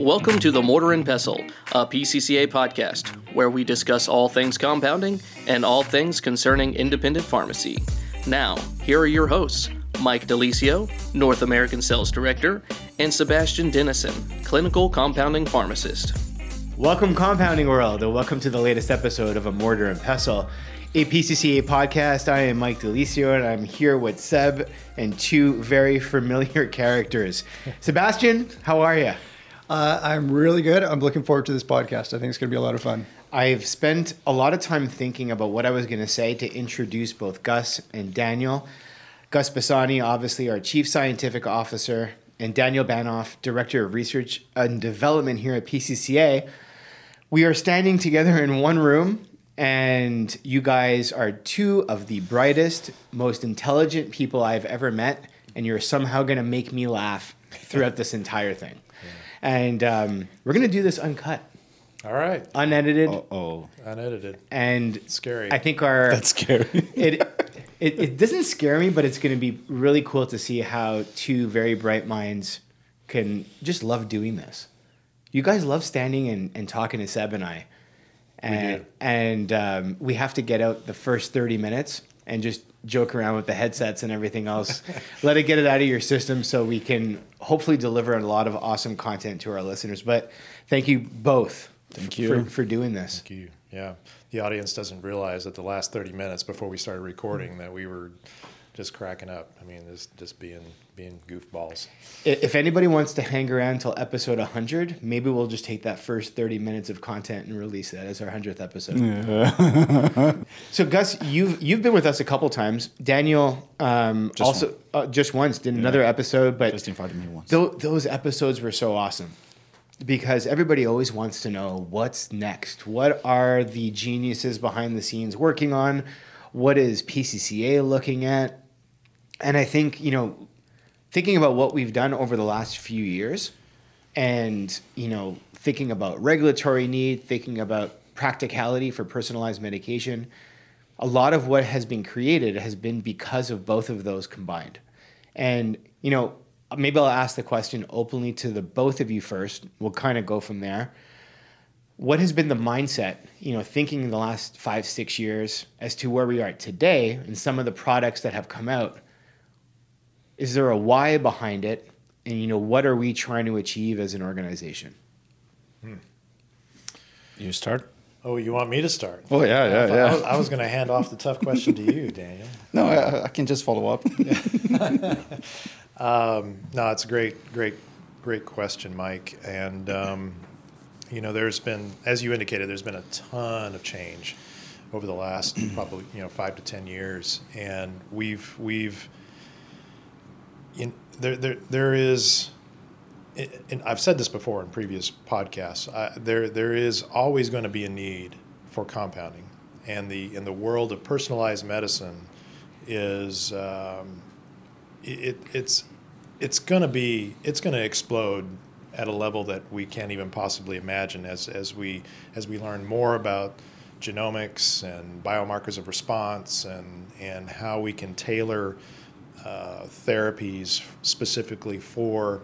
Welcome to the Mortar and Pestle, a PCCA podcast where we discuss all things compounding and all things concerning independent pharmacy. Now, here are your hosts Mike De Lisio, North American Sales Director, and Sebastian Denison, Clinical Compounding Pharmacist. Welcome, Compounding World, and welcome to the latest episode of A Mortar and Pestle, a PCCA podcast. I am Mike De Lisio, and I'm here with Seb and two very familiar characters. Sebastian, how are you? Uh, I'm really good. I'm looking forward to this podcast. I think it's going to be a lot of fun. I've spent a lot of time thinking about what I was going to say to introduce both Gus and Daniel. Gus Bassani, obviously our Chief Scientific Officer, and Daniel Banov, Director of Research and Development here at PCCA. We are standing together in one room, and you guys are two of the brightest, most intelligent people I've ever met, and you're somehow going to make me laugh throughout this entire thing. And um, we're going to do this uncut, All right. unedited, Oh, Unedited. and Scary. I think our that's scary. it, it it doesn't scare me, but it's going to be really cool to see how two very bright minds can just love doing this. You guys love standing and, and talking to Seb and I, and do. and um, we have to get out the first thirty minutes and just joke around with the headsets and everything else. Let it get it out of your system so we can hopefully deliver a lot of awesome content to our listeners. But thank you both. Thank you. for, for doing this. Thank you. Yeah. The audience doesn't realize that the last 30 minutes before we started recording that we were just cracking up. I mean, just, just being being goofballs. If anybody wants to hang around until episode 100, maybe we'll just take that first 30 minutes of content and release that as our 100th episode. so, Gus, you've you've been with us a couple times. Daniel um, Just also uh, just once did another episode, but Just invited me once. tho- those episodes were so awesome because everybody always wants to know what's next. What are the geniuses behind the scenes working on? What is PCCA looking at? And I think, you know, thinking about what we've done over the last few years and, you know, thinking about regulatory need, thinking about practicality for personalized medication, a lot of what has been created has been because of both of those combined. And, you know, maybe I'll ask the question openly to the both of you first. We'll kind of go from there. What has been the mindset, you know, thinking in the last five, six years as to where we are today and some of the products that have come out? Is there a why behind it? And, you know, what are we trying to achieve as an organization? You start. Oh, you want me to start? Oh yeah, I, yeah, I yeah. was, I was going to hand off the tough question to you, Daniel. No, I, I can just follow up. Um, no, it's a great, great, great question, Mike. And um, you know, there's been, as you indicated, there's been a ton of change over the last probably you know five to ten years, and we've we've in, there there there is. And I've said this before in previous podcasts. Uh, there, there is always going to be a need for compounding, and the in the world of personalized medicine is um, it, it's it's going to be it's going to explode at a level that we can't even possibly imagine as as we as we learn more about genomics and biomarkers of response and and how we can tailor uh, therapies specifically for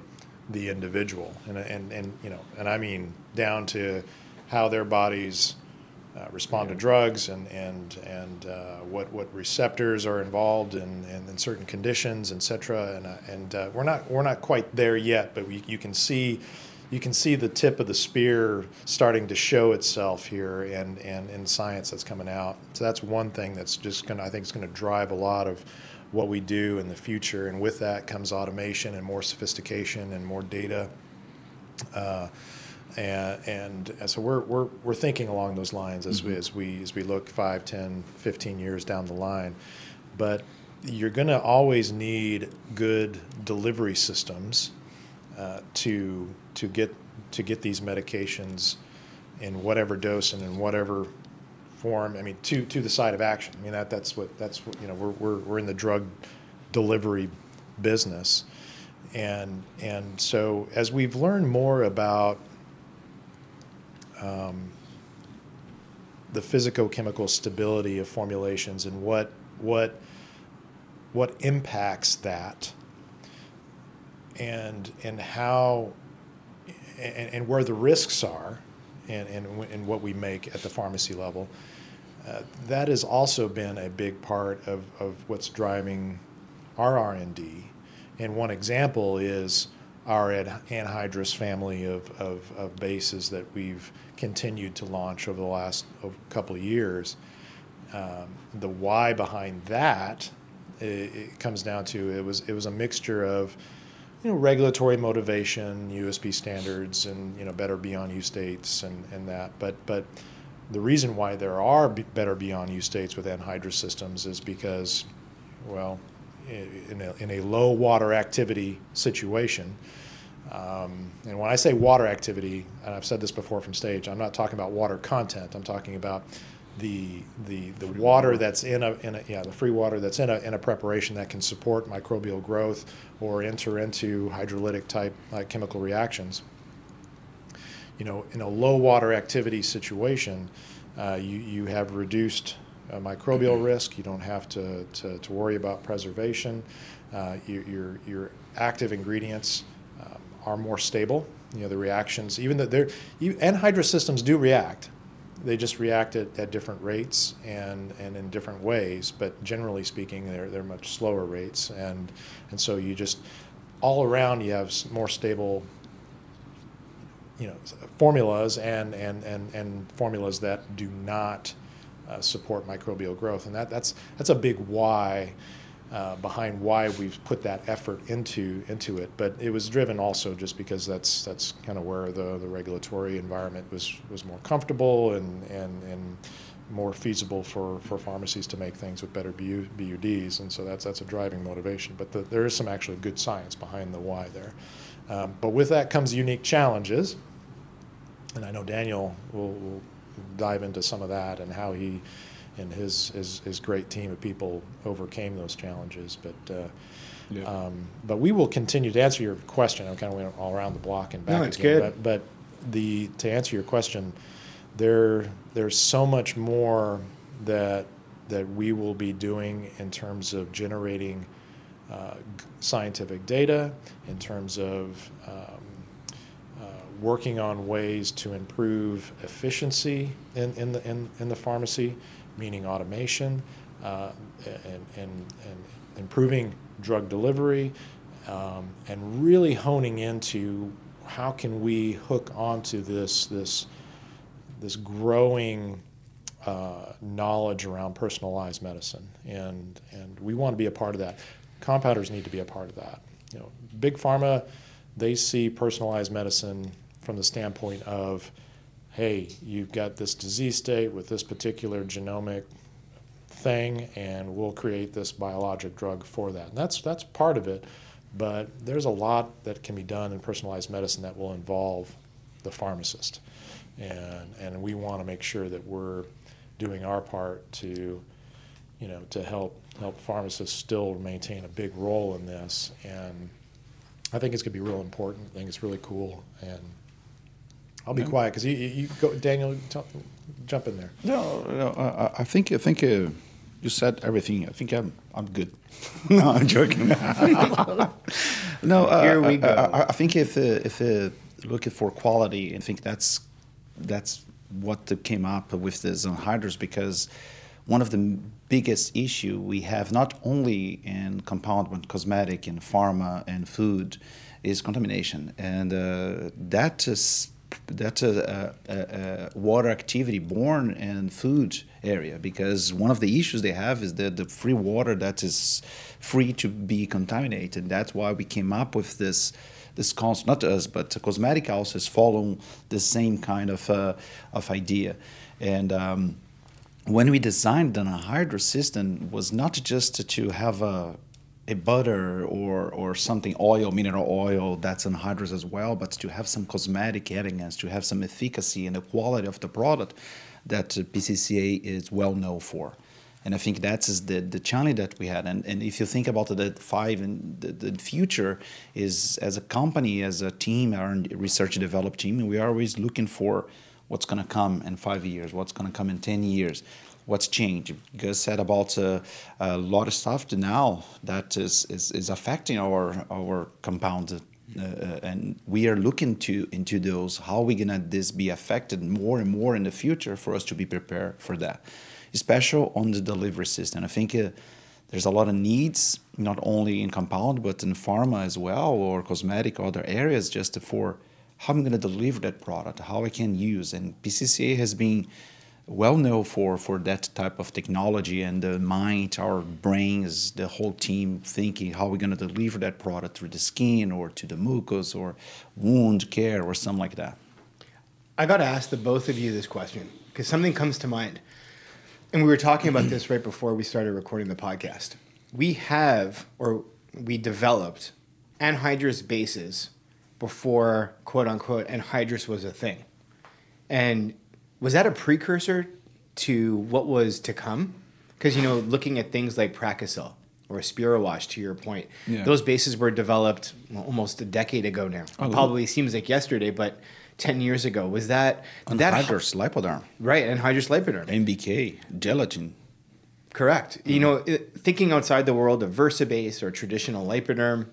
the individual and and and you know and I mean down to how their bodies uh, respond to drugs and and and uh, what what receptors are involved in, in, in certain conditions, et cetera. And uh, and uh, we're not we're not quite there yet, but we, you can see you can see the tip of the spear starting to show itself here, and and in science that's coming out. So that's one thing that's just gonna I think is gonna drive a lot of what we do in the future, and with that comes automation and more sophistication and more data. Uh, and, and so we're, we're, we're thinking along those lines as, we, as, we, as we look 5, 10, 15 years down the line. But you're going to always need good delivery systems uh, to, to, get, to get these medications in whatever dose and in whatever form. I mean, to, to the side of action. I mean, that, that's what, that's what, you know, we're, we're, we're in the drug delivery business. And, and so as we've learned more about um, the physicochemical stability of formulations and what what what impacts that and and how and, and where the risks are, and, and, and what we make at the pharmacy level, uh, that has also been a big part of, of what's driving our R&D. And one example is our anhydrous family of, of, of bases that we've continued to launch over the last couple of years. Um, the why behind that it, it, comes down to it was it was a mixture of you know regulatory motivation, USP standards, and you know better beyond use states and, and that. But but the reason why there are better beyond use states with anhydrous systems is because well in a, in a low water activity situation. Um, and when I say water activity, and I've said this before from stage, I'm not talking about water content. I'm talking about the the the water that's in a, in a yeah the free water that's in a in a preparation that can support microbial growth or enter into hydrolytic type uh, chemical reactions. You know, in a low water activity situation, uh, you you have reduced uh, microbial mm-hmm. risk. You don't have to, to, to worry about preservation. Uh, your, your, your active ingredients um, are more stable. You know, the reactions, even though they're, you, anhydrous systems do react. They just react at, at different rates and, and in different ways, but generally speaking, they're, they're much slower rates. And, and so you just, all around, you have more stable you know formulas and, and, and, and formulas that do not uh, support microbial growth. And that, that's, that's a big why uh, behind why we've put that effort into, into it. But it was driven also just because that's, that's kind of where the, the regulatory environment was, was more comfortable and, and, and more feasible for, for pharmacies to make things with better BU, BUDs. And so that's, that's a driving motivation. But the, there is some actually good science behind the why there. Um, but with that comes unique challenges. And I know Daniel will, will dive into some of that and how he and his his, his great team of people overcame those challenges. But uh, yeah. um, but we will continue to answer your question. I'm kind of went all around the block and back. No, it's again, good. But, but the to answer your question, there there's so much more that that we will be doing in terms of generating uh, scientific data, in terms of um, working on ways to improve efficiency in, in, the, in, in the pharmacy, meaning automation, uh, and, and, and improving drug delivery, um, and really honing into how can we hook onto this, this, this growing uh, knowledge around personalized medicine. And, and we want to be a part of that. Compounders need to be a part of that. You know, big pharma, they see personalized medicine from the standpoint of, hey, you've got this disease state with this particular genomic thing, and we'll create this biologic drug for that. And that's that's part of it, but there's a lot that can be done in personalized medicine that will involve the pharmacist, and and we want to make sure that we're doing our part to, you know, to help help pharmacists still maintain a big role in this and. I think it's going to be real important. I think it's really cool, and I'll be quiet because you, you go, Daniel, jump in there. No, no, I, I think I think uh, you said everything. I think I'm I'm good. no, I'm joking. no, uh, here we go. I, I, I think if uh, if uh, looking for quality, I think that's that's what came up with the anhydrous because one of the biggest issue we have not only in compound but cosmetic in pharma and food is contamination and uh, that is that's a, a, a, water activity born in food area because one of the issues they have is that the free water that is free to be contaminated. That's why we came up with this this concept, not us, but cosmetic houses follow the same kind of uh, of idea. And um, when we designed the anhydrous system, was not just to have a a butter or or something oil mineral oil that's anhydrous as well but to have some cosmetic elegance to have some efficacy and the quality of the product that pcca is well known for. And i think that's the, the challenge that we had. And, and if you think about the five and the, the future is as a company as a team our research and develop team we are always looking for what's going to come in five years what's going to come in 10 years what's changed. Gus said about uh, a lot of stuff now that is, is, is affecting our our compound Uh, uh, and we are looking to into those. How are we gonna this be affected more and more in the future for us to be prepared for that, especially on the delivery system. I think uh, there's a lot of needs not only in compound but in pharma as well or cosmetic other areas just for how I'm gonna deliver that product, how I can use. And PCCA has been well known for, for that type of technology and the mind, our brains, the whole team thinking how we're going to deliver that product through the skin or to the mucus or wound care or something like that. I got to ask the both of you this question because something comes to mind. And we were talking about this right before we started recording the podcast. We have, or we developed, anhydrous bases before quote unquote anhydrous was a thing. And was that a precursor to what was to come? Because you know, looking at things like Pracasil or Spirowash, to your point, Yeah. those bases were developed well, almost a decade ago now. Oh, Probably seems like yesterday, but ten years ago. Was that did that Anhydrous, lipoderm, right? Anhydrous lipoderm. MBK, gelatin. Correct. You mm. know, it, thinking outside the world of Versabase or traditional lipoderm,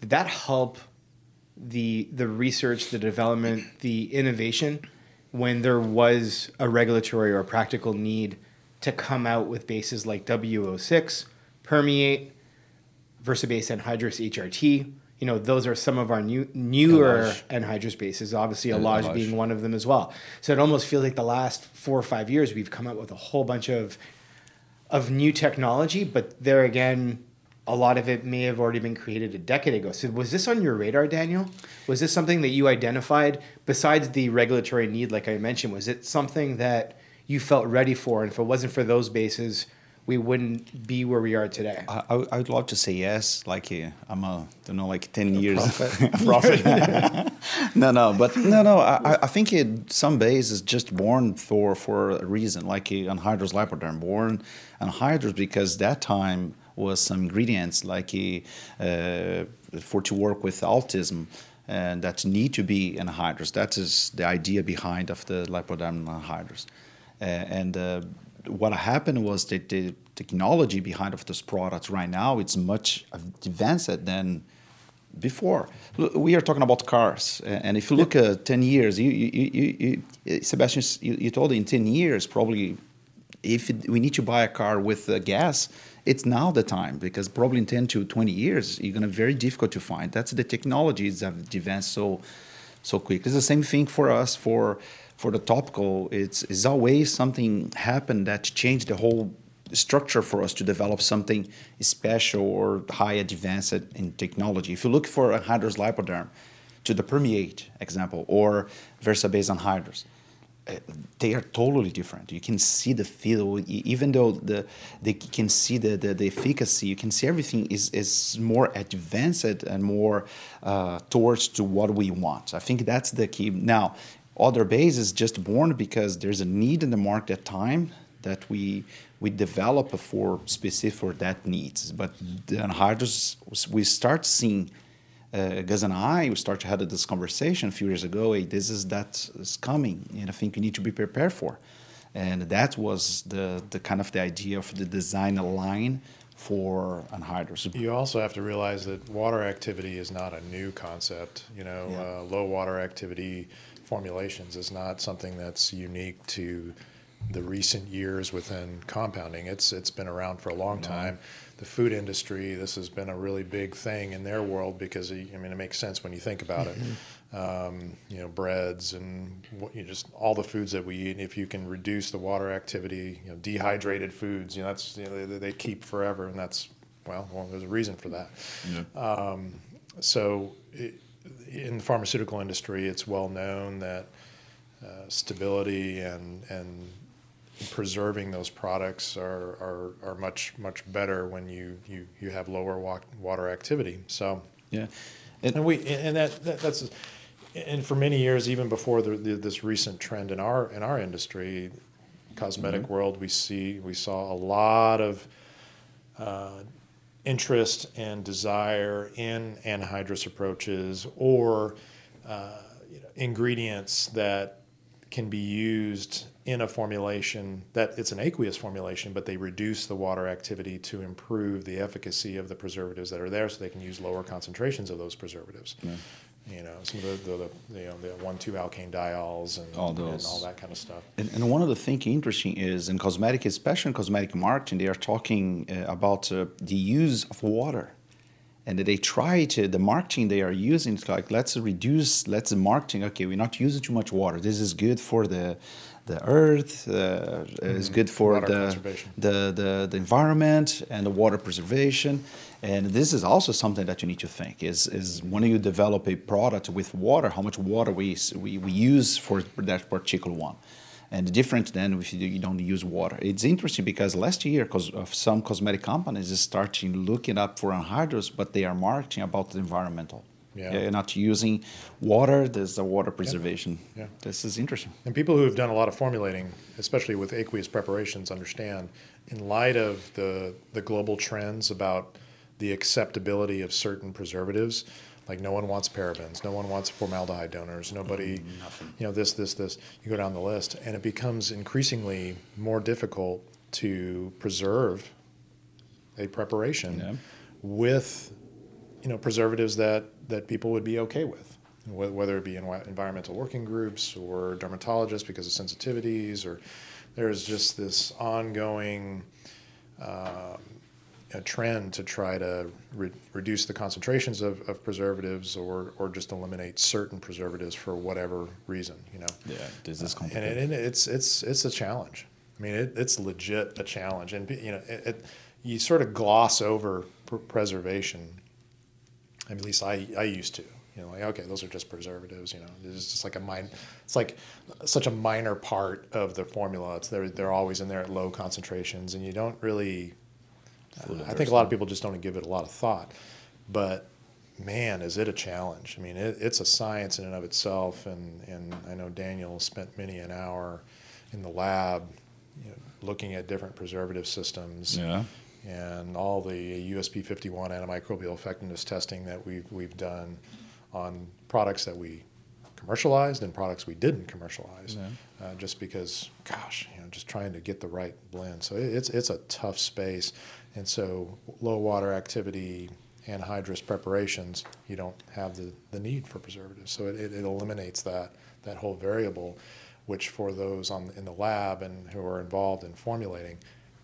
did that help the the research, the development, the innovation when there was a regulatory or practical need to come out with bases like W06, Permeate, Versabase anhydrous HRT? You know, those are some of our new newer Elage. anhydrous bases. Obviously, And Elage Elage. being one of them as well. So it almost feels like the last four or five years we've come out with a whole bunch of of new technology, but there again, a lot of it may have already been created a decade ago. So was this on your radar, Daniel? Was this something that you identified besides the regulatory need, like I mentioned? Was it something that you felt ready for? And if it wasn't for those bases, we wouldn't be where we are today. I, I, I would love to say yes, like uh, I'm a, don't know, like 10 years prophet. prophet. no, no, but no, no, I, I- I think it, some base is just born for, for a reason, like uh, anhydrous lipoderm, born anhydrous because that time was some ingredients like uh, uh, for to work with autism and that need to be anhydrous. That is the idea behind of the lipoderm anhydrous. Uh, and uh, what happened was that the technology behind of this product right now it's much advanced than before. We are talking about cars, and if you look at ten years, you, you, you, you Sebastian, you, you told in ten years probably, if it, we need to buy a car with uh, gas, it's now the time because probably in ten to twenty years you're gonna be very difficult to find. That's the technologies have advanced so so quick. It's the same thing for us for for the topical. It's it's always something happened that changed the whole structure for us to develop something special or high advanced in technology. If you look for anhydrous lipoderm to the permeate example or Versabase anhydrous, uh, they are totally different. You can see the feel, even though the they can see the, the, the efficacy. You can see everything is, is more advanced and more uh, towards to what we want. I think that's the key. Now, other base is just born because there's a need in the market at time that we we develop for specific for that needs. But the anhydrous, we start seeing uh, Gus and I, we started to have this conversation a few years ago. Hey, this is that is coming, and I think we need to be prepared for. And that was the the kind of the idea of the design line for anhydrous. You also have to realize that water activity is not a new concept. You know, Yeah. uh, low water activity formulations is not something that's unique to the recent years within compounding. It's it's been around for a long time. The food industry, this has been a really big thing in their world because I mean it makes sense when you think about it. Um, you know, breads and what, you just all the foods that we eat. And If you can reduce the water activity, you know, dehydrated foods, you know, that's you know, they, they keep forever, and that's well, well, there's a reason for that. Um, so, i in the pharmaceutical industry, it's well known that uh, stability and and preserving those products are, are, are much much better when you, you, you have lower wa- water activity. So, Yeah, and we and that, that that's and for many years, even before the, the, this recent trend in our in our industry, cosmetic world, we see we saw a lot of uh, interest and desire in anhydrous approaches or uh, you know, ingredients that can be used in a formulation that it's an aqueous formulation, but they reduce the water activity to improve the efficacy of the preservatives that are there, so they can use lower concentrations of those preservatives. You know, some of the, the, the you know the one two alkane diols and All and all that kind of stuff. And, and one of the things interesting is in cosmetic, especially in cosmetic marketing, they are talking uh, about uh, the use of water. And they try to, the marketing they are using, it's like, let's reduce, let's marketing, okay, we're not using too much water. This is good for the, the earth, uh, it's good for the, the, the, the environment and the water preservation. And this is also something that you need to think is, is when you develop a product with water, how much water we, we, we use for that particular one. And different than if you, you don't use water. It's interesting because last year, because of some cosmetic companies is starting looking up for anhydrous, but they are marketing about the environmental. Yeah. You're not using water, there's the water preservation. Yeah. This is interesting. And people who have done a lot of formulating, especially with aqueous preparations, understand in light of the the global trends about the acceptability of certain preservatives, like no one wants parabens, no one wants formaldehyde donors, nobody, mm, Nothing. you know, this, this, this. You go down the list, and it becomes increasingly more difficult to preserve a preparation Yeah. with you know preservatives that that people would be okay with whether it be in environmental working groups or dermatologists because of sensitivities or there's just this ongoing um, a trend to try to re- reduce the concentrations of, of preservatives or, or just eliminate certain preservatives for whatever reason you know Yeah, Does this uh, is and complicated. it, and it's it's it's a challenge. I mean, it, it's legit a challenge, and you know, it, it, you sort of gloss over pr- preservation. I mean, at least I I used to. You know, like okay, those are just preservatives. You know, it's just like a min- It's like such a minor part of the formula. It's they're they're always in there at low concentrations, and you don't really. I think a lot of people just don't give it a lot of thought, but man, is it a challenge. I mean, it, it's a science in and of itself, and, and I know Daniel spent many an hour in the lab you know, looking at different preservative systems Yeah. And all the USP 51 antimicrobial effectiveness testing that we've, we've done on products that we commercialized and products we didn't commercialize uh, just because gosh you know just trying to get the right blend. So it, it's it's a tough space. And so low water activity anhydrous preparations you don't have the, the need for preservatives. So it, it, it eliminates that that whole variable which for those on in the lab and who are involved in formulating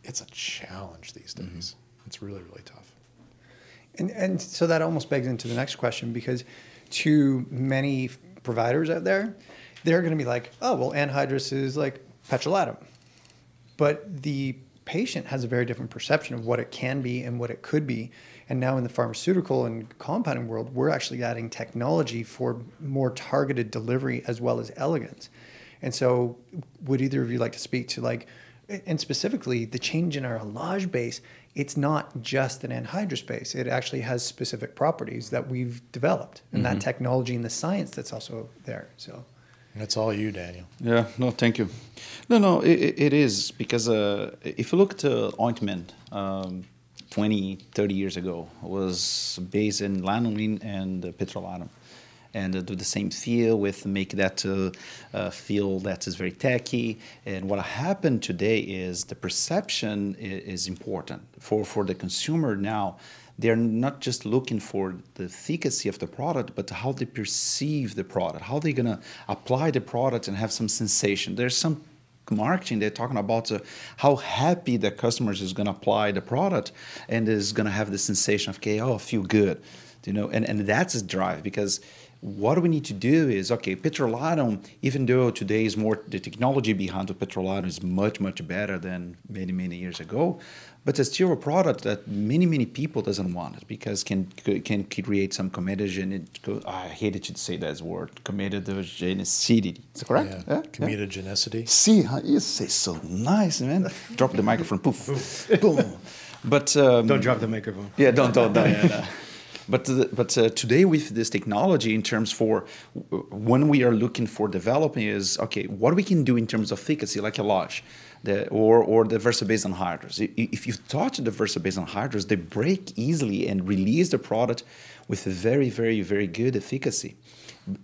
it's a challenge these mm-hmm. days it's really really tough And, and so that almost begs into the next question because to many providers out there, they're going to be like, oh, well, anhydrous is like petrolatum. But the patient has a very different perception of what it can be and what it could be. And now in the pharmaceutical and compounding world, we're actually adding technology for more targeted delivery as well as elegance. And so, would either of you like to speak to like, and specifically the change in our Elage base? It's not just an anhydrous base. It actually has specific properties that we've developed, and that technology and the science that's also there. So, and it's all you daniel Yeah, no, thank you. No, no, it, it- it is because uh, if you look at uh, ointment, um, 20, 30 years ago, was based in lanolin and uh, petrolatum. And uh, do the same feel with make that uh, uh, feel that is very tacky. And what happened today is the perception is, important for, for the consumer now they're not just looking for the efficacy of the product, but how they perceive the product, how they're gonna apply the product and have some sensation. There's some marketing they're talking about uh, how happy the customers is gonna apply the product and is gonna have the sensation of okay, oh, I feel good, you know, and and that's a drive because what we need to do is okay petrolatum even though today is more the technology behind the petrolatum is much much better than many many years ago but it's still a product that many many people doesn't want it because can can create some comedogenic i hated to say that word comedogenicidity is correct yeah, comedogenicidity See, huh? you say so nice, man. Drop the microphone, poof, boom. But um, Don't drop the microphone. yeah, don't, don't, don't. yeah, no. But uh, but uh, today with this technology, in terms for when we are looking for developing, is okay. What we can do in terms of efficacy, like Elage, the or or the versabase anhydrous. I- i- If you touch the versabase anhydrous, they break easily and release the product with very very very good efficacy.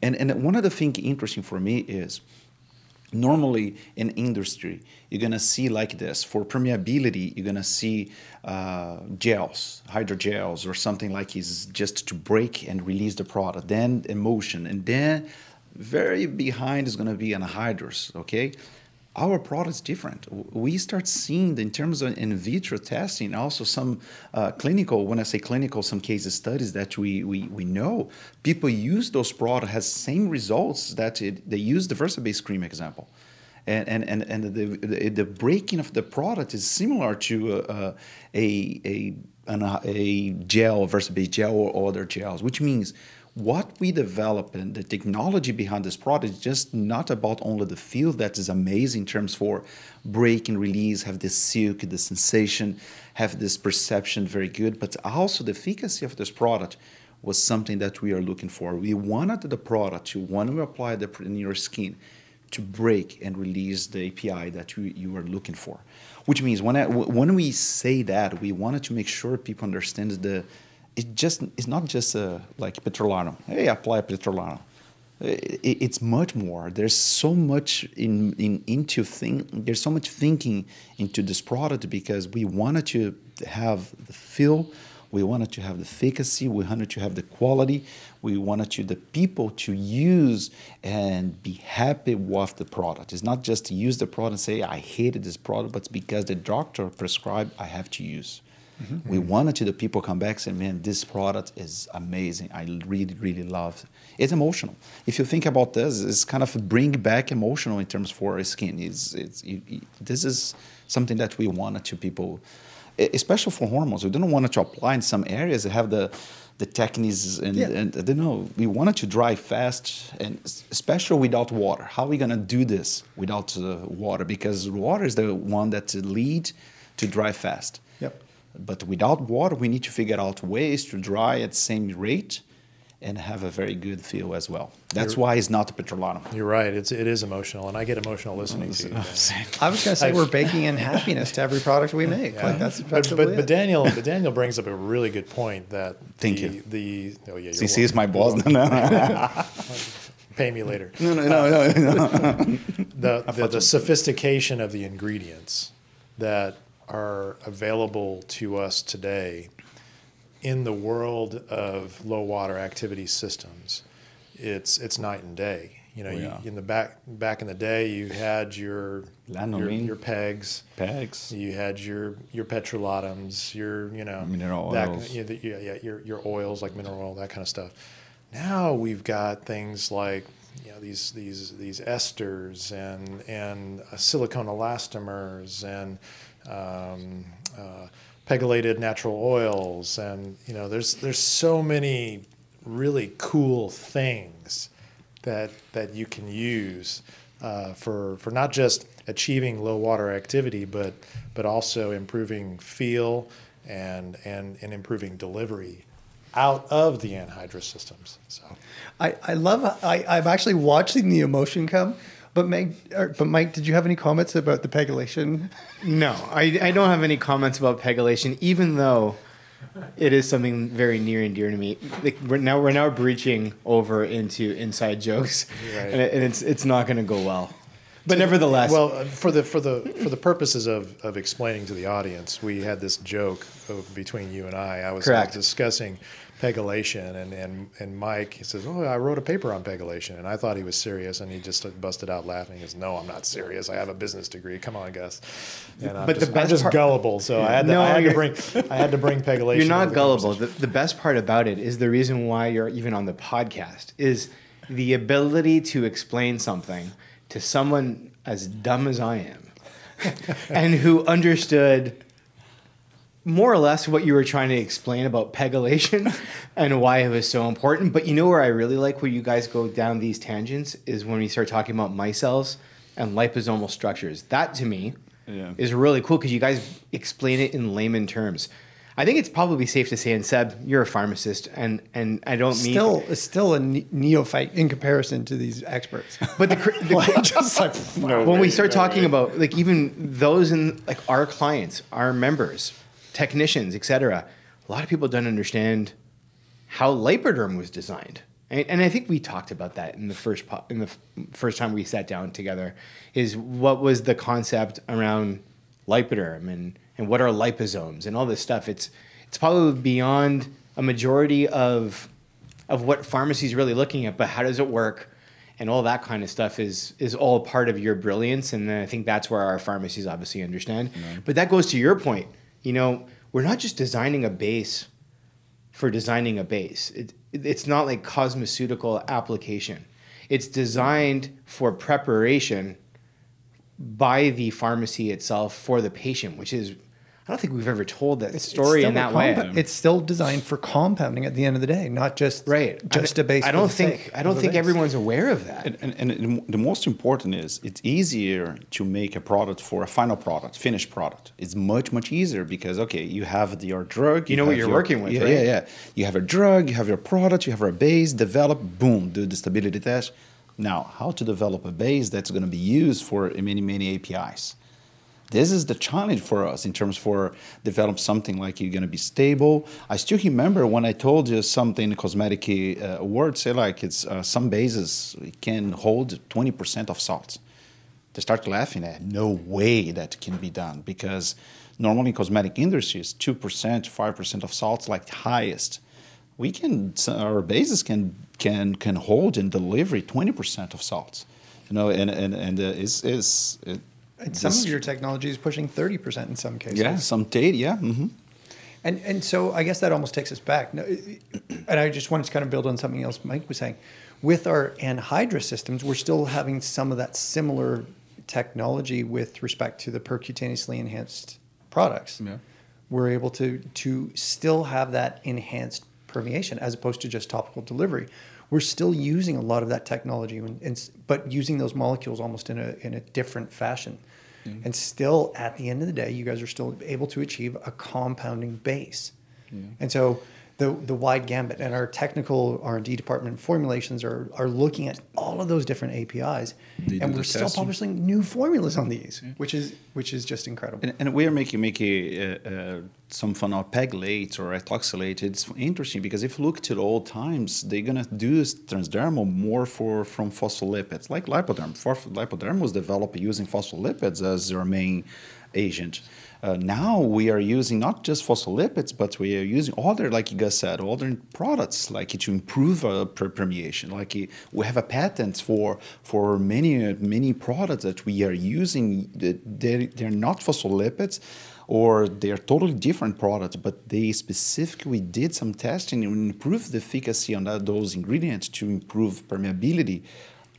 And and one of the things interesting for me is normally in industry you're going to see like this. For permeability you're going to see uh, gels hydrogels or something like is just to break and release the product. Then emulsion and then very behind is going to be anhydrous okay our product is different. We start seeing in terms of in vitro testing, also some uh, clinical, when I say clinical, some case studies that we, we, we know, people use those products has same results that it, they use the VersaBase cream example. And, and, and, and the, the, the breaking of the product is similar to uh, a, a, a, a gel, VersaBase gel or other gels, which means what we develop and the technology behind this product is just not about only the feel that is amazing in terms for break and release, have this silk, the sensation, have this perception very good, but also the efficacy of this product was something that we are looking for. We wanted the product to, when we apply it in your skin, to break and release the API that you, you are looking for. Which means when, I, when we say that, we wanted to make sure people understand the it just it's not just a, like Petrolano. Hey, apply Petrolano. It, it's much more. There's so much in, in into think. There's so much thinking into this product because we wanted to have the feel, we wanted to have the efficacy, we wanted to have the quality, we wanted to the people to use and be happy with the product. It's not just to use the product and say I hated this product, but it's because the doctor prescribed I have to use. Mm-hmm. We wanted to the people come back and say, man, this product is amazing. I really, really love it. It's emotional. If you think about this, it's kind of bring back emotional in terms for skin. It's, it's, you, you, this is something that we wanted to people, especially for hormones. We didn't want it to apply in some areas that have the, the techniques and, yeah. and I don't know, we wanted to dry fast and especially without water. How are we going to do this without uh, water? Because water is the one that lead to dry fast. But without water, we need to figure out ways to dry at the same rate and have a very good feel as well. That's you're, why it's not the petrolatum. You're right. It's it is emotional, and I get emotional listening to you. I was going to say we're baking in happiness to every product we make. Yeah. Like that's but, but, but, Daniel, but Daniel brings up a really good point that thank the, you. The oh yeah, CC is my boss. Uh, Pay me later. No, no, no, no. no. the, the, the sophistication of the ingredients that are available to us today in the world of low water activity systems, it's it's night and day. You know, oh, yeah. you, in the back back in the day, you had your your, your, pegs, pegs. You had your your petrolatums, your you know mineral that, oils. You know, yeah, yeah, your your oils like mineral oil, that kind of stuff. Now we've got things like you know these these these esters and and silicone elastomers and um, uh, pegylated natural oils, and you know, there's there's so many really cool things that that you can use uh, for for not just achieving low water activity, but but also improving feel and and and improving delivery out of the anhydrous systems. So I, I love I, I'm actually watching the emotion come but Mike, but Mike, did you have any comments about the pegylation? No, I, I don't have any comments about pegylation, even though it is something very near and dear to me. Like we're now we're now breaching over into inside jokes, right. and, it, and, it's it's not going to go well. But nevertheless, well, uh, for the for the for the purposes of, of explaining to the audience, we had this joke of, between you and I. I was, I was discussing pegylation, and, and, and Mike he says, "Oh, I wrote a paper on pegylation," and I thought he was serious, and he just busted out laughing. He goes, "No, I'm not serious. I have a business degree. Come on, Gus." And I'm but just, the best I'm just part- gullible, so I had to, no, I had to bring I had to bring pegylation. You're not gullible. The, the best part about it is the reason why you're even on the podcast is the ability to explain something to someone as dumb as I am, and who understood more or less what you were trying to explain about pegylation and why it was so important. But you know where I really like where you guys go down these tangents is when we start talking about micelles and liposomal structures. That to me yeah. is really cool because you guys explain it in layman terms. I think it's probably safe to say, and Seb, you're a pharmacist, and and I don't mean still still a neophyte in comparison to these experts. But the, the like, just like no when way, we start no talking way. about like even those in like our clients, our members, technicians, etc. A lot of people don't understand how Lipoderm was designed And, and I think we talked about that in the first po- in the f- first time we sat down together. Is what was the concept around lipoderm and and what are liposomes and all this stuff. It's it's probably beyond a majority of of what pharmacy's really looking at. But how does it work? And all that kind of stuff is is all part of your brilliance, and I think that's where our pharmacies obviously understand. But that goes to your point. You know, we're not just designing a base for designing a base. It, it's not like cosmeceutical application. It's designed for preparation by the pharmacy itself for the patient, which is I don't think we've ever told that story still in a that way. compa- It's still designed for compounding at the end of the day, not just right. just I, a base. I don't think sake I don't think base. everyone's aware of that. And, and, and the most important is it's easier to make a product for a final product, finished product. It's much, much easier because, okay, you have your drug. You know what you're your- working with, yeah, right? Yeah, yeah. You have a drug, you have your product, you have a base, develop, boom, do the stability test. Now, how to develop a base that's going to be used for many, many APIs? This is the challenge for us in terms for develop something like you're going to be stable. I still remember when I told you something cosmetic uh, say like it's uh, some bases can hold 20% of salts. They start laughing at no way that can be done because normally in cosmetic industries 2%, 5% of salts like highest. We can our bases can can can hold and deliver 20% of salts. You know, and and and uh, is is it, And some this- of your technology is pushing thirty percent in some cases. yeah, some data, yeah. hmm And and so I guess that almost takes us back. And I just wanted to kind of build on something else Mike was saying. With our anhydrous systems, we're still having some of that similar technology with respect to the percutaneously enhanced products. Yeah. We're able to to still have that enhanced permeation as opposed to just topical delivery. We're still using a lot of that technology, and, and but using those molecules almost in a in a different fashion. Mm-hmm. And still, at the end of the day, you guys are still able to achieve a compounding base. And so, the the wide gambit and our technical R and D department formulations are are looking at all of those different APIs, They and we're still testing. publishing new formulas on these, which is which is just incredible. And, and we are making making uh, uh, some fun of pegylate or ethoxylate. It's interesting because if you look to the old times, they're gonna do this transdermal more for from phospholipids, like lipoderm. For, lipoderm was developed using phospholipids as their main agent. Uh, now we are using not just phospholipids, but we are using other, like you guys said, other products like to improve uh, per- permeation. Like uh, we have a patent for for many uh, many products that we are using. They're, they're not phospholipids, or they are totally different products, but they specifically did some testing and improved the efficacy on that, those ingredients to improve permeability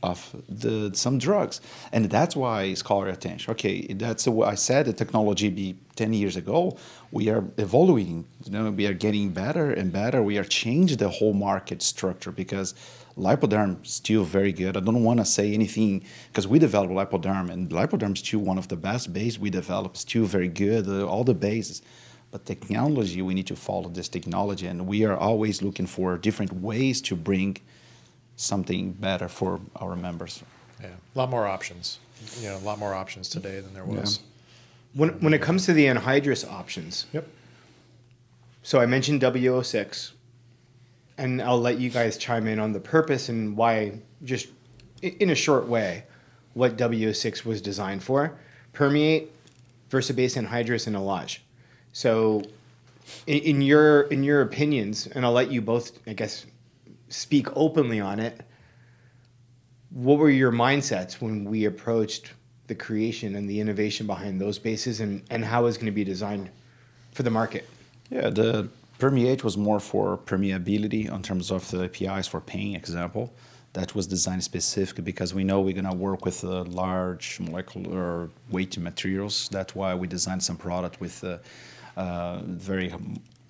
of the some drugs, and that's why it's called attention. Okay, that's what I said. The technology be ten years ago. We are evolving. You know, we are getting better and better. We are changing the whole market structure because lipoderm is still very good. I don't want to say anything because we develop lipoderm, and lipoderm is still one of the best bases we developed. Still very good. Uh, all the bases. But technology, we need to follow this technology, and we are always looking for different ways to bring something better for our members. Yeah, a lot more options. You know, a lot more options today than there was. When when it comes to the anhydrous options, Yep. So I mentioned W06, and I'll let you guys chime in on the purpose and why, just in a short way, what W06 was designed for. Permeate, Versabase anhydrous, and Elage. So, in, in your in your opinions, and I'll let you both, I guess, speak openly on it. What were your mindsets when we approached the creation and the innovation behind those bases, and, and how it's going to be designed for the market? Yeah, the permeate was more for permeability in terms of the APIs for pain example. That was designed specifically because we know we're gonna work with uh, large molecular weight materials. That's why we designed some product with uh, uh, very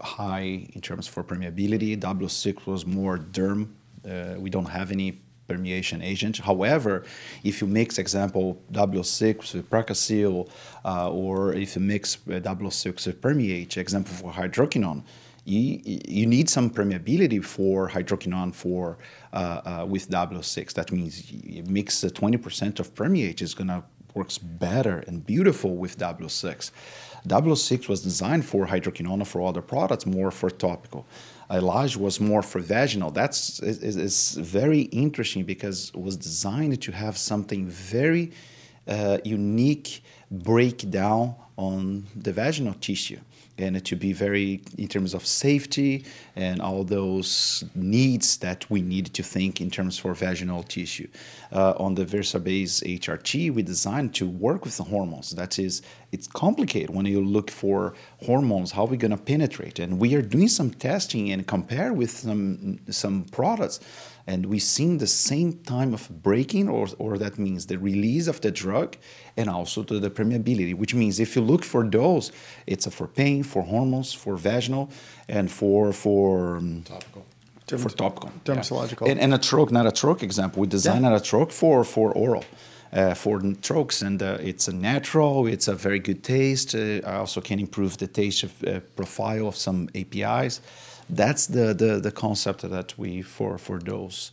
high in terms for permeability. W6 was more derm. Uh, we don't have any permeation agent. However, if you mix, example, W6 with Pracasil, uh, or if you mix uh, W6 with permeate, example for hydroquinone, you, you need some permeability for hydroquinone for uh, uh, with W6. That means you mix the 20% of permeate is gonna works better and beautiful with W6. W6 was designed for hydroquinone for other products, more for topical. Elage was more for vaginal. That's is, is, very interesting because it was designed to have something very uh, unique breakdown on the vaginal tissue and to be very in terms of safety and all those needs that we need to think in terms for vaginal tissue. Uh, on the VersaBase HRT, we designed to work with the hormones. That is, it's complicated when you look for hormones. How are we going to penetrate? And we are doing some testing and compare with some some products and we've seen the same time of breaking or, or that means the release of the drug and also to the permeability which means if you look for those it's for pain for hormones for vaginal and for for um, Topical. for topical dermatological. and, and a troche not a troche example we designed Yeah. a troche for for oral uh, for n- and uh, it's a natural it's a very good taste uh, i also can improve the taste of, uh, profile of some apis that's the, the the concept that we for for those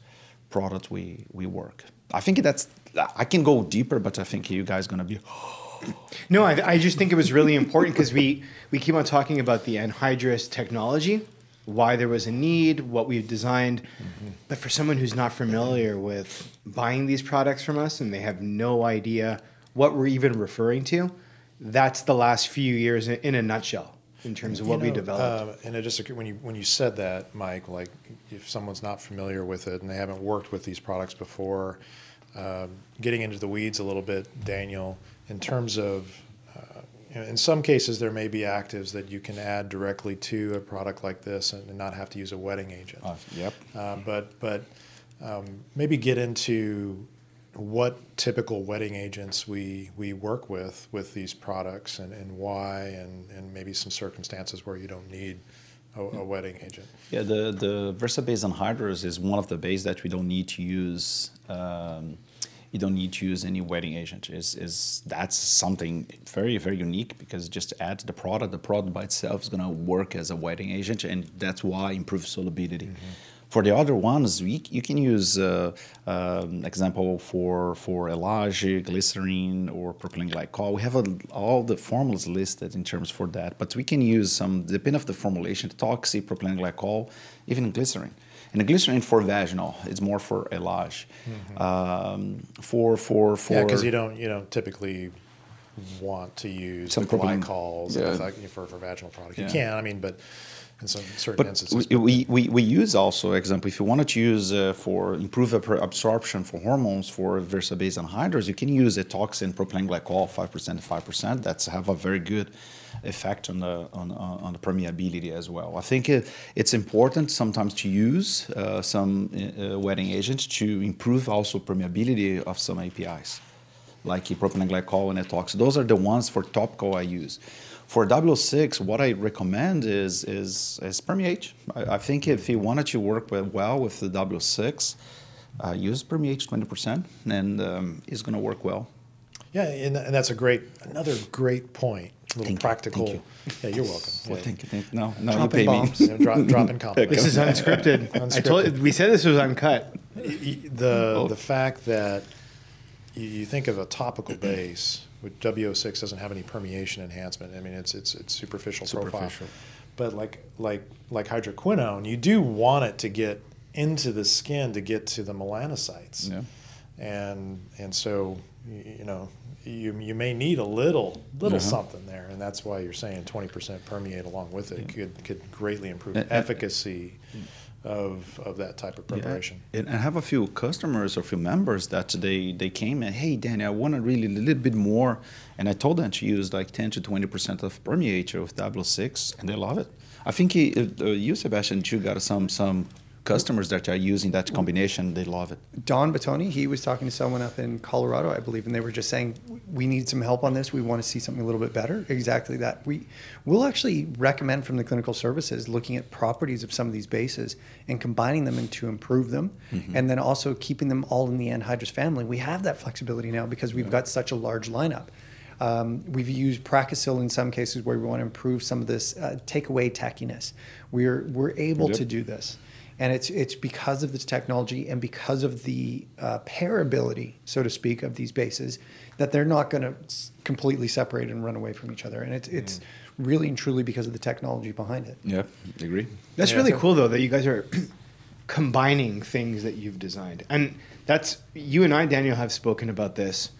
products we we work. I think that's i can go deeper but i think you guys gonna be No, I, I just think it was really important because we, we keep on talking about the anhydrous technology, why there was a need, what we've designed. Mm-hmm. But for someone who's not familiar with buying these products from us and they have no idea what we're even referring to, that's the last few years in, in a nutshell in terms of what You we know, developed. Uh, and I just agree- when you when you said that, Mike, like if someone's not familiar with it and they haven't worked with these products before, um, getting into the weeds a little bit, Daniel, in terms of. Uh, you know, in some cases, there may be actives that you can add directly to a product like this and, and not have to use a wetting agent. yep Uh, but but um, maybe get into what typical wetting agents we we work with with these products and, and why and, and maybe some circumstances where you don't need a, a wetting agent. Yeah, the, the VersaBase anhydrous is one of the bases that we don't need to use. Um, you don't need to use any wetting agent. Is is that's something very very unique because just add the product. The product by itself is gonna work as a wetting agent, and that's why improves solubility. For the other ones, we, you can use, uh, um, example for for Elage, glycerin, or propylene glycol. We have a, all the formulas listed in terms for that, but we can use some depending of the formulation, toxic, propylene glycol, even glycerin. And the glycerin for vaginal, it's more for Elage. Um, for for for Yeah, because you don't you don't typically want to use Some the propylene- glycols yeah. for, for vaginal product. You can, I mean, but in some certain But instances. we, we, we, use also, example, if you wanted to use uh, for improve absorption for hormones for VersaBase anhydrous, you can use a toxin propylene glycol, 5% 5%. That's have a very good effect on the, on, on on the permeability as well. I think it, it's important sometimes to use uh, some uh, wetting agents to improve also permeability of some APIs like propylene glycol and etox. Those are the ones for topical I use. For W6, what I recommend is is, is permeate. I, I think if you wanted to work with, well with the W6, uh, use permeate 20%, and um, it's going to work well. yeah, and, and that's a great another great point. A little Thank you, practical. thank Yeah, you're welcome. Well, Yeah. thank you. Thank you. No, no, Dropping you pay bombs. me. You know, drop, dropping compliments. this is unscripted. I told you, we said this was uncut. The Oh. the fact that you, you think of a topical base, which WO6 doesn't have any permeation enhancement. I mean, it's it's it's superficial, Superficial. profile. But like like like hydroquinone, you do want it to get into the skin to get to the melanocytes. Yeah. And and so you know you you may need a little little Uh-huh. something there, and that's why you're saying 20% permeate along with it could could greatly improve and- efficacy of of that type of Yeah, preparation. and I have a few customers or few members that they they came and hey Danny, I want to really a little bit more, and I told them to use like 10 to 20 percent of permeator with W6, and they love it. I think he, uh, you Sebastian, you got some some customers that are using that combination. They love it. Don Batoni, he was talking to someone up in Colorado, I believe, and they were just saying, "We need some help on this. We want to see something a little bit better." Exactly that. We will actually recommend from the clinical services looking at properties of some of these bases and combining them and to improve them, and then also keeping them all in the anhydrous family. We have that flexibility now because we've got such a large lineup. Um, we've used Pracasil in some cases where we want to improve some of this uh, take away tackiness. We're we're able Yep. to do this and it's it's because of this technology and because of the uh, pairability, so to speak, of these bases that they're not going to completely separate and run away from each other. And it's it's really and truly because of the technology behind it. Yeah, agree. That's Yeah. really cool though that you guys are combining things that you've designed. And that's you and I Daniel have spoken about this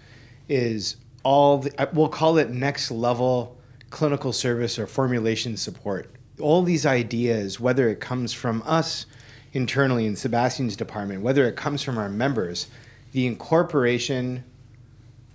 is all the, we'll call it next level clinical service or formulation support. All these ideas whether it comes from us internally in Sebastian's department, whether it comes from our members, the incorporation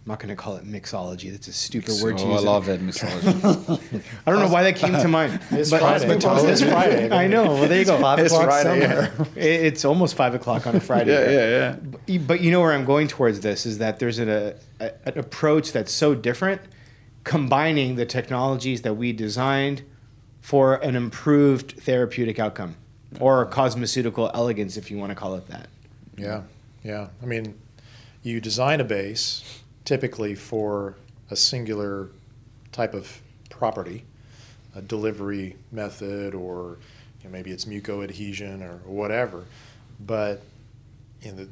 I'm not going to call it mixology. That's a stupid word to oh, I love that mixology. I don't know why that came to mind. It's But- Friday. It's Friday. I know. Well, there you go. Five It's o'clock Friday. It- It's almost five o'clock on a Friday. yeah, yeah, yeah. But, you know where I'm going towards this is that there's an, a, an approach that's so different, combining the technologies that we designed for an improved therapeutic outcome or cosmeceutical elegance, if you want to call it that. Yeah, yeah. I mean, you design a base typically for a singular type of property, a delivery method, or you know, maybe it's mucoadhesion or whatever. But in the,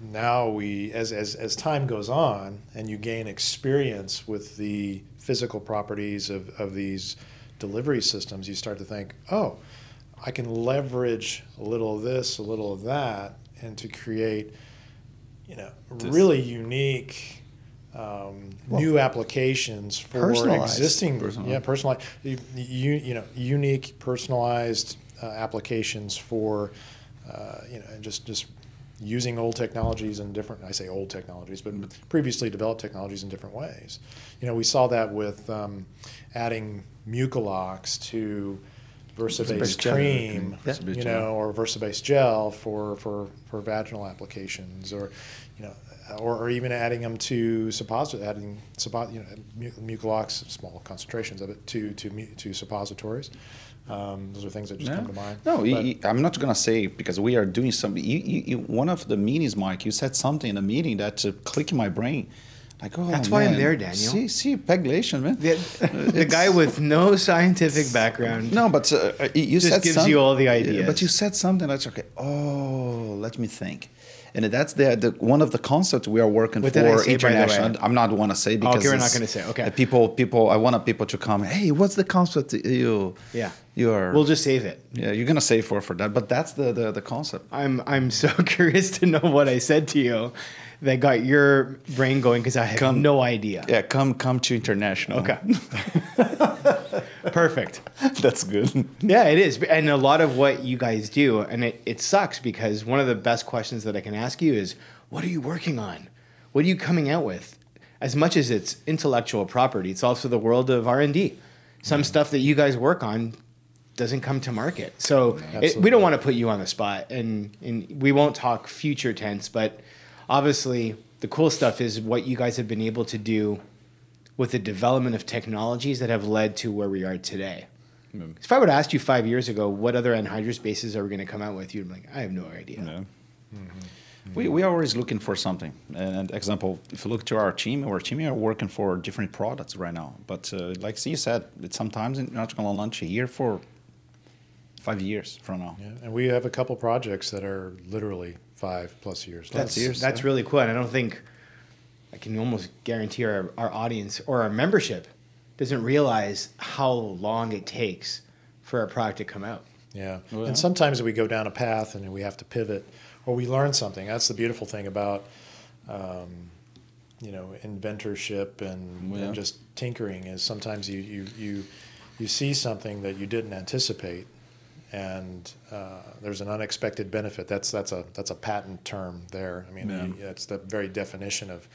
now we, as, as, as time goes on and you gain experience with the physical properties of, of these delivery systems, you start to think, oh, I can leverage a little of this, a little of that, and to create, you know, This- really unique um, Well, new applications for personalized. existing, Personalized. yeah, personalized, you, you, know, unique, personalized uh, applications for, uh, you know, just just using old technologies in different. I say old technologies, but previously developed technologies in different ways. You know, we saw that with um, adding MucoLox to Versabase Versabase cream, Yeah. Versabase you gel. know, or Versabase gel for, for, for vaginal applications, or you know, or, or even adding them to suppository, adding suppo- you know, mu- MucoLox, small concentrations of it to to to suppositories. Um, those are things that just Yeah. come to mind. No, But- you- you- I'm not gonna say because we are doing some. You, you, you, one of the meetings, Mike, you said something in a meeting that uh, clicked in my brain. Like, oh, That's why I'm there, Daniel. See, see, pegulation, man. The, the guy with no scientific background. No, but uh, uh, you Just said gives some- you all the ideas. But you said something that's okay. Oh, let me think. And that's the, the one of the concepts we are working What for say, international. I'm not want to say because Okay, we're not gonna say, okay. uh, People, people. I want people to come. Hey, what's the concept you? Yeah. You are. We'll just save it. yeah, you're gonna save for for that, but that's the the, the concept. I'm I'm so curious to know what I said to you that got your brain going because I have Come- no idea. Yeah, come come to international. Okay. Perfect. that's good. Yeah, it is. And a lot of what you guys do, and it, it sucks because one of the best questions that I can ask you is, what are you working on? What are you coming out with? As much as it's intellectual property, it's also the world of R&D. Some stuff that you guys work on doesn't come to market. So it, we don't want to put you on the spot and, and we won't talk future tense, but obviously the cool stuff is what you guys have been able to do with the development of technologies that have led to where we are today. If I would have asked you five years ago, what other anhydrous bases are we going to come out with? You'd be like, I have no idea. Yeah. We, we are always looking for something. And example, if you look to our team, our team are working for different products right now. But uh, like you said, it's sometimes you're not going to launch a year for five years from now. Yeah, and we have a couple projects that are literally five plus years. That's, years, that's yeah. really cool. And I don't think I can almost guarantee our, our audience or our membership doesn't realize how long it takes for a product to come out. Yeah. Well- and sometimes we go down a path and we have to pivot or we learn something. That's the beautiful thing about, um, you know, inventorship and, Yeah. and just tinkering is sometimes you, you, you, you see something that you didn't anticipate and uh, there's an unexpected benefit. That's, that's, a, that's a patent term there. I mean, Yeah. that's the very definition of,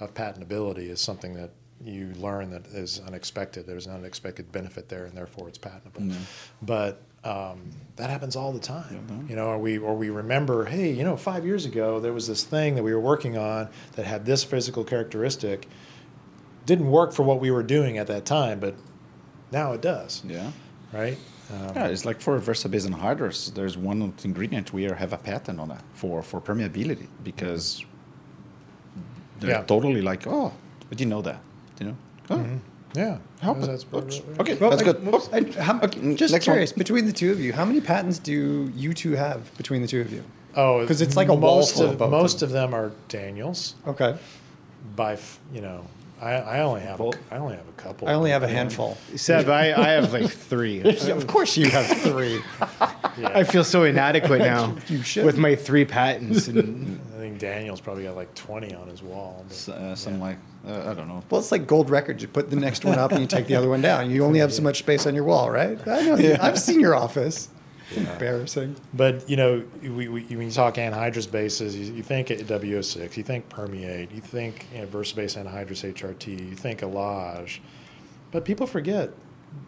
of patentability is something that you learn that is unexpected. There's an unexpected benefit there, and therefore it's patentable. Yeah. But um, that happens all the time, you know. Or we or we remember, hey, you know, five years ago there was this thing that we were working on that had this physical characteristic. Didn't work for what we were doing at that time, but now it does, Yeah. Right? Um, Yeah, it's like for Versabase anhydrous, there's one ingredient we have a patent on that for, for permeability because they're Yeah. totally like, oh, but you know that, you know? Oh, yeah. how That's- about- that's- oops, right, right. Okay, Well, that's I- good. Oops. I- how- Okay, just next one. curious, between the two of you, how many patents do you two have between the two of you? Oh, because it's like a most wall of of both most of of them are Daniels Okay. by you know I, I only have Paul? I only have a couple. I only have a handful. Seb, I, I have like three. of course, you have three. I feel so inadequate now You should. with my three patents. And I think Daniel's probably got like 20 on his wall. but- S- uh, something like uh, I don't know. Well, it's like gold records. You put the next one up and you take the other one down. You only have so much space on your wall, right? I know. you- I've seen your office. It's embarrassing. But you know, we, we, when you talk anhydrous bases, you, you think WO6, you think permeate, you think you know, VersaBase anhydrous HRT, you think Elage, but people forget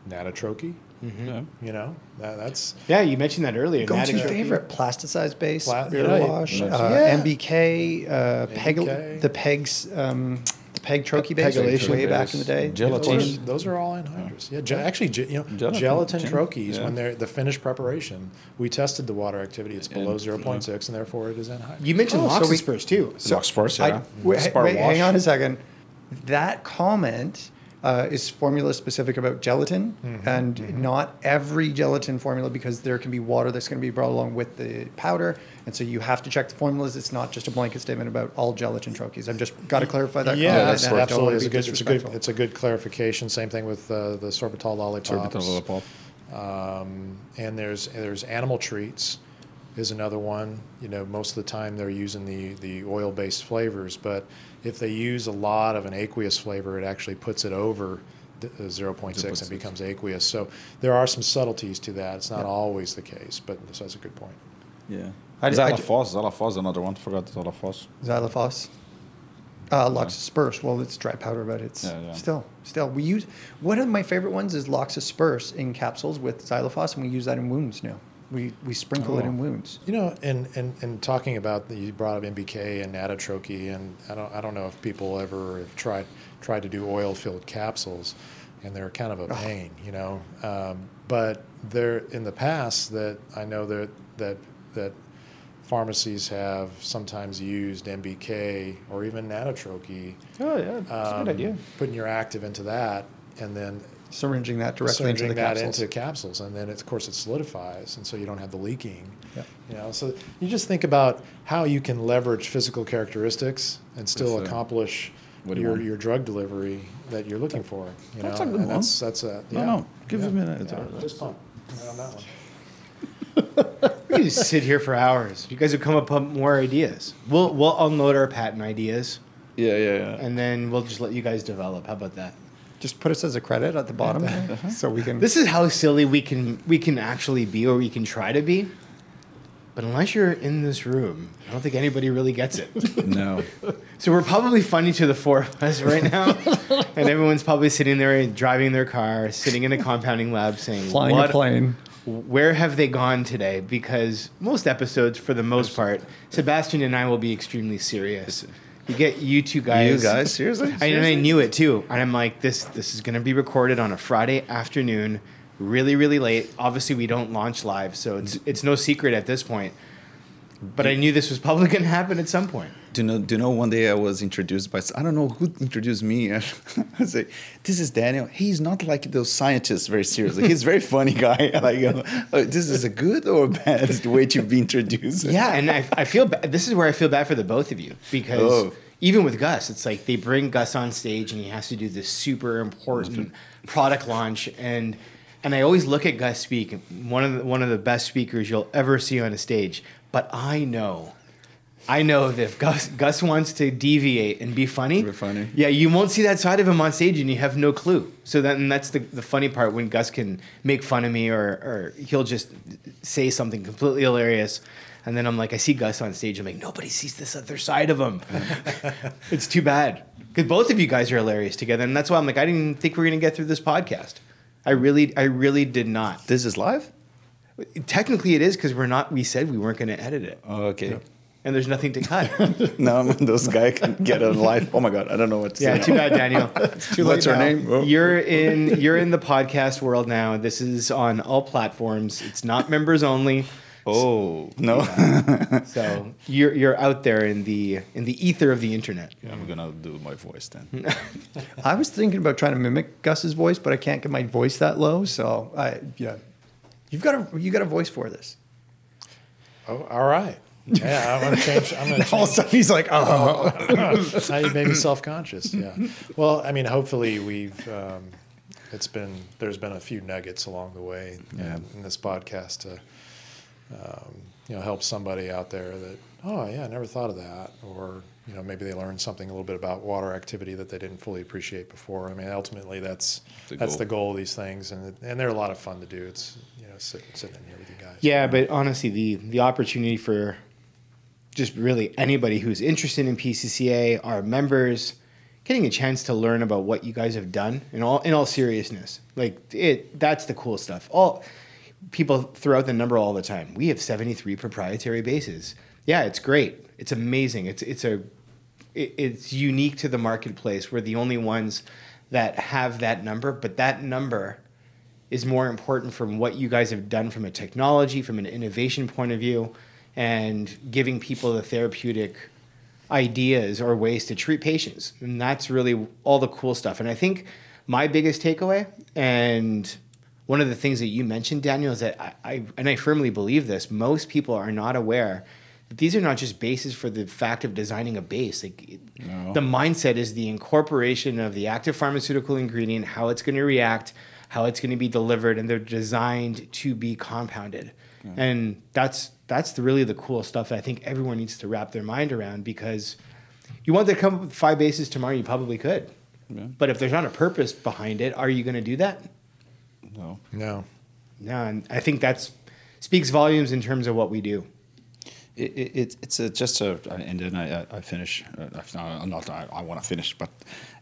natotroche. Yeah. You know, that, that's yeah, you mentioned that earlier. Go to Natick- favorite plasticized base, Pla- beer yeah, wash, yeah. uh, Yeah. MBK, uh, peg, the pegs, um, the peg troche base, Pegylation way back in the day. gelatin. those, are, those are all anhydrous. Yeah, ge- actually, ge- you know, Gelatin, gelatin gin- troches yeah. when they're the finished preparation, we tested the water activity. It's below 0.6, and therefore it is anhydrous. You mentioned Oh, so we- LoxaSperse too. So Lux Sports, I- yeah. wait, wait, hang on a second. That comment uh, is formula specific about gelatin, Mm-hmm, and not every gelatin formula because there can be water that's going to be brought along with the powder, and so you have to check the formulas. It's not just a blanket statement about all gelatin troches. I've just got to clarify that. Yeah, that's and absolutely. It's a good. It's a good. It's a good clarification. Same thing with uh, the sorbitol lollipops. Sorbitol lollipop. Um, and there's there's animal treats is another one. You know, most of the time they're using the the oil based flavors, but if they use a lot of an aqueous flavor, it actually puts it over the, the 0.6 and becomes aqueous. So there are some subtleties to that. It's not always the case, but so that's a good point. Yeah. I- I- Xylophos, Xylophos, another one. Forgot Xylophos. Xylophos. Uh, LoxaSperse. Well, it's dry powder, but it's Yeah, yeah. still, still. We use one of my favorite ones is LoxaSperse in capsules with Xylophos, and we use that in wounds now. We we sprinkle it Oh. in wounds. You know, and, and, and talking about the, you brought up MBK and natotroche, and I don't I don't know if people ever have tried tried to do oil filled capsules, and they're kind of a pain, you know. Um, but there in the past that I know that that that pharmacies have sometimes used MBK or even natotroche. Oh yeah, that's a um, good idea. Putting your active into that, and then Syringing that directly into the that capsules. into capsules, and then it, of course it solidifies, and so you don't have the leaking. Yeah. You know, so you just think about how you can leverage physical characteristics and still With, uh, accomplish what do you your, your drug delivery that you're looking for. You That's know, a good and one. that's that's a yeah. no, give yeah. a minute. Yeah, just pump right on that one. We could just sit here for hours. You guys would come up with more ideas. We'll we'll unload our patent ideas, Yeah, yeah, yeah. and then we'll just let you guys develop. How about that? Just put us as a credit at the bottom, uh-huh. so we can. This is how silly we can we can actually be, or we can try to be. But unless you're in this room, I don't think anybody really gets it. no. so we're probably funny to the four of us right now, and everyone's probably sitting there driving their car, sitting in a compounding lab, saying, flying "What a plane. where have they gone today? Because most episodes, for the most part, Sebastian and I will be extremely serious. You get you two guys. You guys, seriously? I, and I knew it too. And I'm like, this this is going to be recorded on a Friday afternoon, really really late. Obviously, we don't launch live, so it's it's no secret at this point. But I knew this was probably going to happen at some point. Do you know? Do you know? One day I was introduced by. I don't know who introduced me. I say, "This is Daniel. He's not like those scientists. Very seriously, he's a very funny guy. Like, you oh, this is a good or bad way to be introduced. Yeah, and I, I feel ba- this is where I feel bad for the both of you because Oh. even with Gus, it's like they bring Gus on stage and he has to do this super important mm-hmm. product launch and and I always look at Gus speak, one of the, one of the best speakers you'll ever see on a stage. But I know, I know that if Gus Gus wants to deviate and be funny, Be funny. yeah, you won't see that side of him on stage, and you have no clue. So then that's the the funny part when Gus can make fun of me, or or he'll just say something completely hilarious, and then I'm like, I see Gus on stage, I'm like, nobody sees this other side of him. it's too bad because both of you guys are hilarious together, and that's why I'm like, I didn't think we were gonna get through this podcast. I really, I really did not. This is live. Technically, it is because we're not. We said we weren't going to edit it, Oh, okay. And there's nothing to cut. now those guys can get on live. Oh my god, I don't know what to yeah, say. too bad, Daniel. Too What's late her now. name? Oh. You're in you're in the podcast world now. This is on all platforms. It's not members only. Oh no. So you're you're out there in the in the ether of the internet. Yeah, I'm gonna do my voice then. I was thinking about trying to mimic Gus's voice, but I can't get my voice that low. So I yeah, you've got a you got a voice for this. Oh, all right. Yeah, I'm gonna change. I'm gonna All of a change. sudden, he's like, oh. now you made me self-conscious. Yeah. Well, I mean, hopefully we've. Um, it's been there's been a few nuggets along the way Yeah. in, in this podcast to, um, you know, help somebody out there that oh yeah, I never thought of that, or you know maybe they learned something a little bit about water activity that they didn't fully appreciate before. I mean, ultimately that's The that's goal. the goal of these things, and and they're a lot of fun to do. It's you know sitting sitting in here with you guys. Yeah, but honestly, the the opportunity for just really anybody who's interested in PCCA, our members, getting a chance to learn about what you guys have done in all in all seriousness, like it. That's the cool stuff. All people throw out the number all the time. We have seventy three proprietary bases. Yeah, it's great. It's amazing. It's it's a it, it's unique to the marketplace. We're the only ones that have that number, but that number is more important from what you guys have done from a technology, from an innovation point of view, and giving people the therapeutic ideas or ways to treat patients. And that's really all the cool stuff. And I think my biggest takeaway, and one of the things that you mentioned, Daniel, is that I, I and I firmly believe this, most people are not aware that these are not just bases for the fact of designing a base. Like No. the mindset is the incorporation of the active pharmaceutical ingredient, how it's going to react, how it's going to be delivered, and they're designed to be compounded. And that's that's the, really the cool stuff that I think everyone needs to wrap their mind around because you want to come up with five bases tomorrow, you probably could. Yeah. But if there's not a purpose behind it, are you going to do that? No. No. No, and I think that speaks volumes in terms of what we do. It, it, it- it's a, just a, and then I, I- I finish. Uh, I've not, not I, I want to finish, but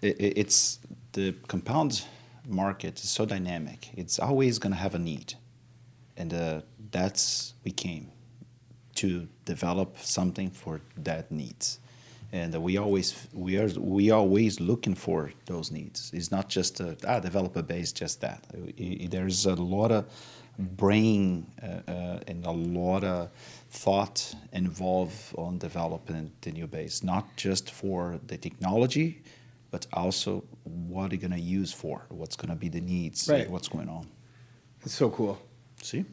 it, it- it's the compound market is so dynamic. It's always going to have a need, and uh, that's we came to develop something for that needs, and we always we are we always looking for those needs. It's not just a, ah develop a base, just that. There's a lot of brain uh, uh, and a lot of thought involved on developing the new base, not just for the technology, but also what are you're gonna use for, what's gonna be the needs, Right. what's going on. It's so cool. See,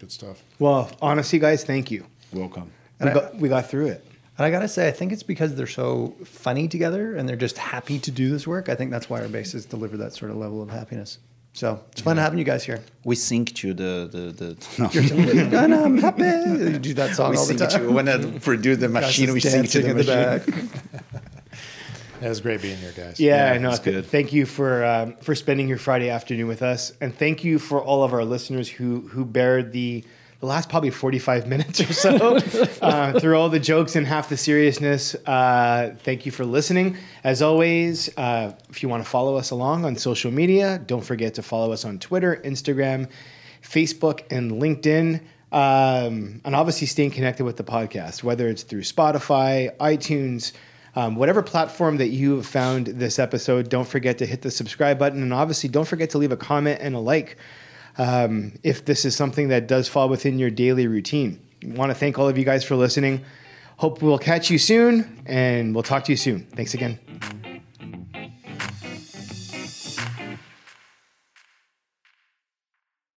Good stuff. Well, honestly, guys, thank you. welcome. We And I- got, we got through it. And I gotta say, I think it's because they're so funny together and they're just happy to do this work. I think that's why our bases deliver that sort of level of happiness. So it's fun having you guys here. We sync to the the the. No. and I'm happy. You do that song we all the sync time. to when I produce the machine. We sync to dancing the machine. back. It was great being here, guys. Yeah, Yeah, no, it's th- good. Thank you for um, for spending your Friday afternoon with us, and thank you for all of our listeners who who bared the the last probably forty five minutes or so uh, through all the jokes and half the seriousness. Uh, thank you for listening. As always, uh, if you want to follow us along on social media, don't forget to follow us on Twitter, Instagram, Facebook, and LinkedIn. Um, and obviously, staying connected with the podcast, whether it's through Spotify, iTunes, um, whatever platform that you found this episode, don't forget to hit the subscribe button. And obviously, don't forget to leave a comment and a like um, if this is something that does fall within your daily routine. want to thank all of you guys for listening. Hope we'll catch you soon, and we'll talk to you soon. Thanks again.